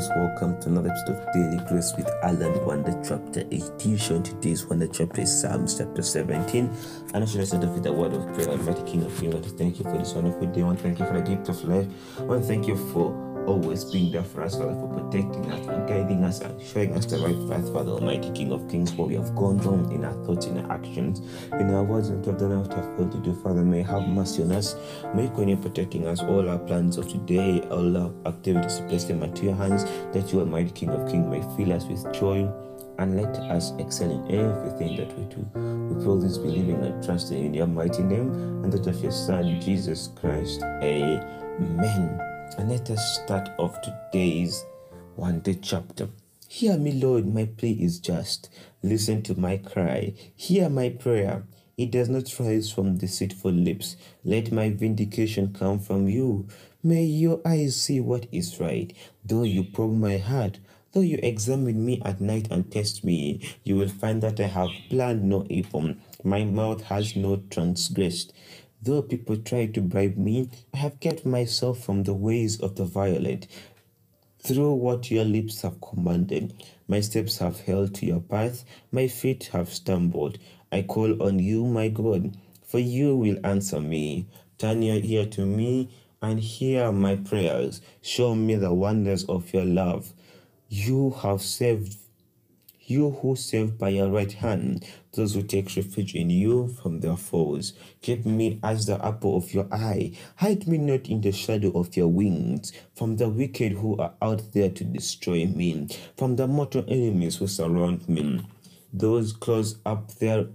grace, welcome to another episode of Daily Grace with Alan Wonder, chapter 18. Showing today's Wonder chapter is Psalms chapter 17. And I should have said with the word of prayer, Almighty King of to thank you for this wonderful day. I thank you for the gift of life. I thank you for always being there for us, Father, for protecting us, for guiding us, and showing us the right path, Father, Almighty King of Kings, for we have gone wrong in our thoughts, in our actions, in our words, and what have failed to do, Father. May have mercy on us. May continue protecting us, all our plans of today, all our activities, place them into your hands, that you, Almighty King of Kings, may fill us with joy and let us excel in everything that we do. We pray this believing and trusting in your mighty name and that of your Son, Jesus Christ. Amen. And let us start off today's one day chapter. Hear me, Lord, my plea is just. Listen to my cry. Hear my prayer. It does not rise from deceitful lips. Let my vindication come from you. May your eyes see what is right. Though you probe my heart, though you examine me at night and test me, you will find that I have planned no evil. My mouth has not transgressed. Though people try to bribe me, I have kept myself from the ways of the violent. Through what your lips have commanded, my steps have held to your path, my feet have stumbled. I call on you, my God, for you will answer me. Turn your ear to me and hear my prayers. Show me the wonders of your love. You have saved you who save by your right hand, those who take refuge in you from their foes. Keep me as the apple of your eye. Hide me not in the shadow of your wings, from the wicked who are out there to destroy me, from the mortal enemies who surround me. Those close up their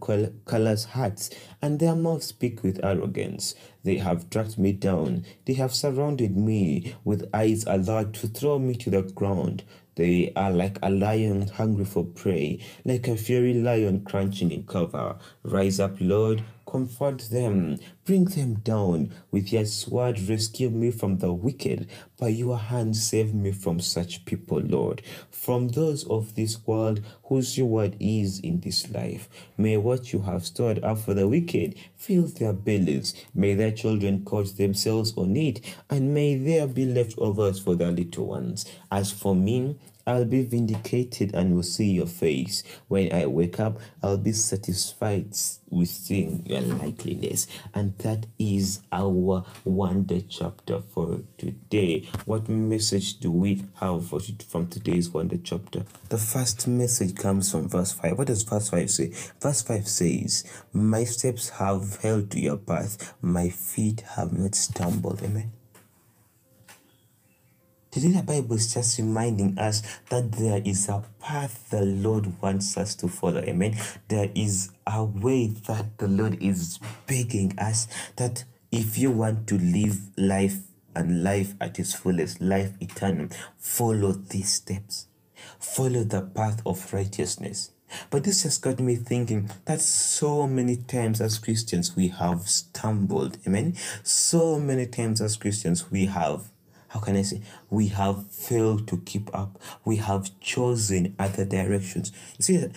callous hearts, and their mouths speak with arrogance. They have dragged me down. They have surrounded me with eyes alert to throw me to the ground. They are like a lion hungry for prey, like a fiery lion crunching in cover. Rise up, Lord, comfort them, bring them down. With your sword, rescue me from the wicked. By your hand, save me from such people, Lord, from those of this world whose reward is in this life. May what you have stored up for the wicked fill their bellies. May their children gorge themselves on it, and may there be leftovers for their little ones. As for me, I'll be vindicated and will see your face. When I wake up, I'll be satisfied with seeing your likeness. And that is our wonder chapter for today. What message do we have from today's wonder chapter? The first message comes from verse 5. What does verse 5 say? Verse 5 says, My steps have held to your path, my feet have not stumbled. Amen. Today, the Bible is just reminding us that there is a path the Lord wants us to follow. Amen. There is a way that the Lord is begging us that if you want to live life and life at its fullest, life eternal, follow these steps. Follow the path of righteousness. But this has got me thinking that so many times as Christians we have stumbled. Amen. So many times as Christians we have how can I say, we have failed to keep up. We have chosen other directions. You see,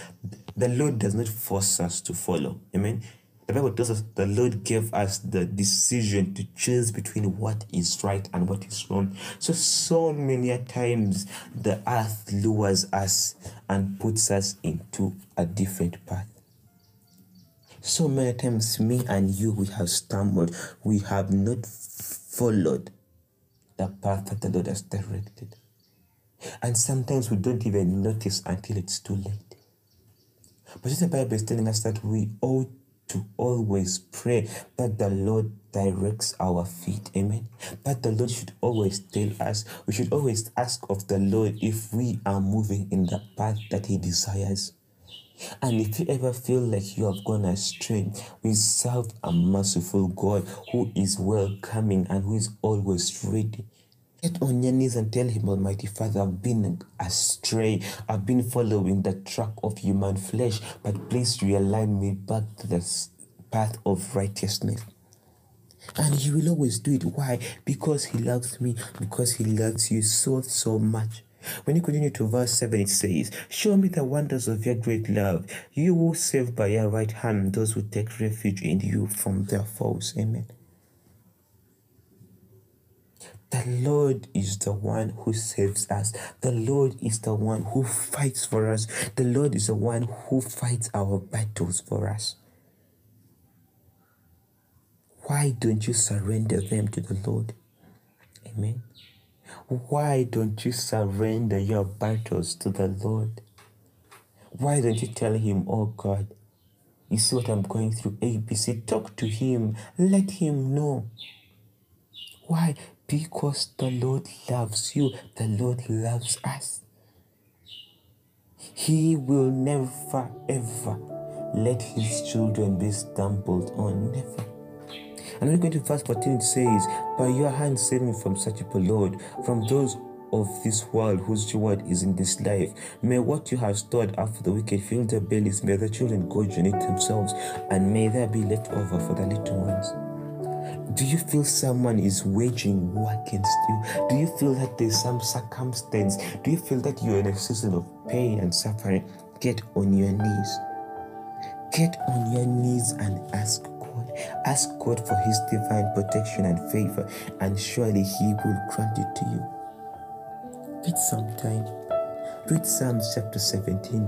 the Lord does not force us to follow. Amen. The Bible tells us the Lord gave us the decision to choose between what is right and what is wrong. So, so many times the earth lures us and puts us into a different path. So many times, me and you, we have stumbled. We have not followed the path that the Lord has directed. And sometimes we don't even notice until it's too late. But the Bible is telling us that we ought to always pray that the Lord directs our feet. Amen. But the Lord should always tell us, we should always ask of the Lord if we are moving in the path that He desires. And if you ever feel like you have gone astray, we serve a merciful God who is welcoming and who is always ready. Get on your knees and tell him, Almighty Father, I've been astray. I've been following the track of human flesh, but please realign me back to the path of righteousness. And he will always do it. Why? Because he loves me, because he loves you so, so much. When you continue to verse 7, it says, Show me the wonders of your great love. You will save by your right hand those who take refuge in you from their foes. Amen. The Lord is the one who saves us. The Lord is the one who fights for us. The Lord is the one who fights our battles for us. Why don't you surrender them to the Lord? Amen. Why don't you surrender your battles to the Lord? Why don't you tell Him, Oh God, you see what I'm going through? ABC. Talk to Him. Let Him know. Why? Because the Lord loves you, the Lord loves us. He will never ever let his children be stumbled on. Never. And we're going to verse 14 it says, By your hand save me from such people, Lord, from those of this world whose reward is in this life. May what you have stored up for the wicked fill their bellies, may the children gorge on it themselves, and may there be left over for the little ones. Do you feel someone is waging war against you? Do you feel that there's some circumstance? Do you feel that you're in a season of pain and suffering? Get on your knees. Get on your knees and ask. Ask God for His divine protection and favor, and surely He will grant it to you. Get some time. Read Psalms chapter 17.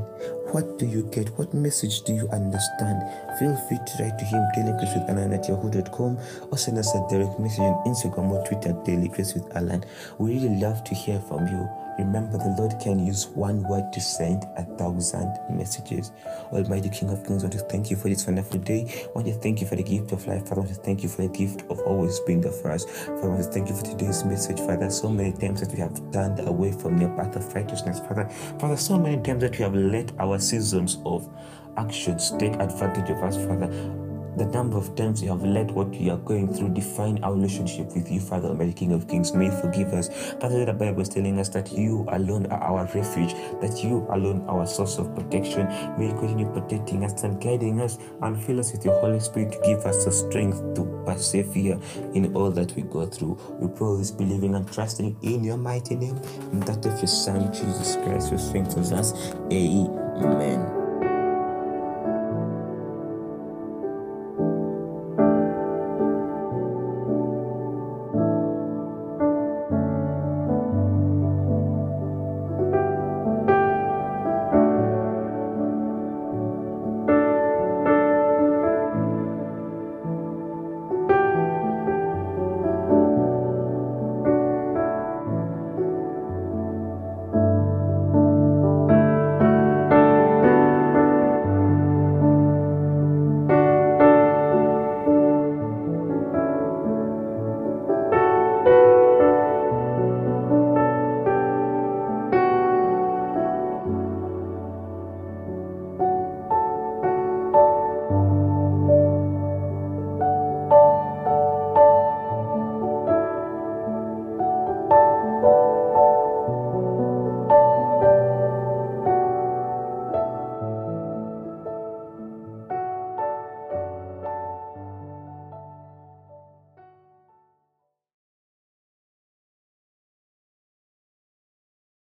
What do you get? What message do you understand? Feel free to write to him daily grace with Alan at yahoo.com or send us a direct message on Instagram or Twitter daily grace with Alan. We really love to hear from you. Remember, the Lord can use one word to send a thousand messages. Almighty King of Kings, I want to thank you for this wonderful day. I want to thank you for the gift of life. Father, I want to thank you for the gift of always being there for us. Father, I want to thank you for today's message, Father. So many times that we have turned away from your path of righteousness, Father. Father, so many times that we have let our seasons of actions take advantage of us, Father the number of times you have let what we are going through define our relationship with you, Father Almighty King of Kings. May you forgive us. Father, the Bible is telling us that you alone are our refuge, that you alone are our source of protection. May you continue protecting us and guiding us and fill us with your Holy Spirit to give us the strength to persevere in all that we go through. We pray this believing and trusting in your mighty name and that of your Son, Jesus Christ, who strengthens us. Amen.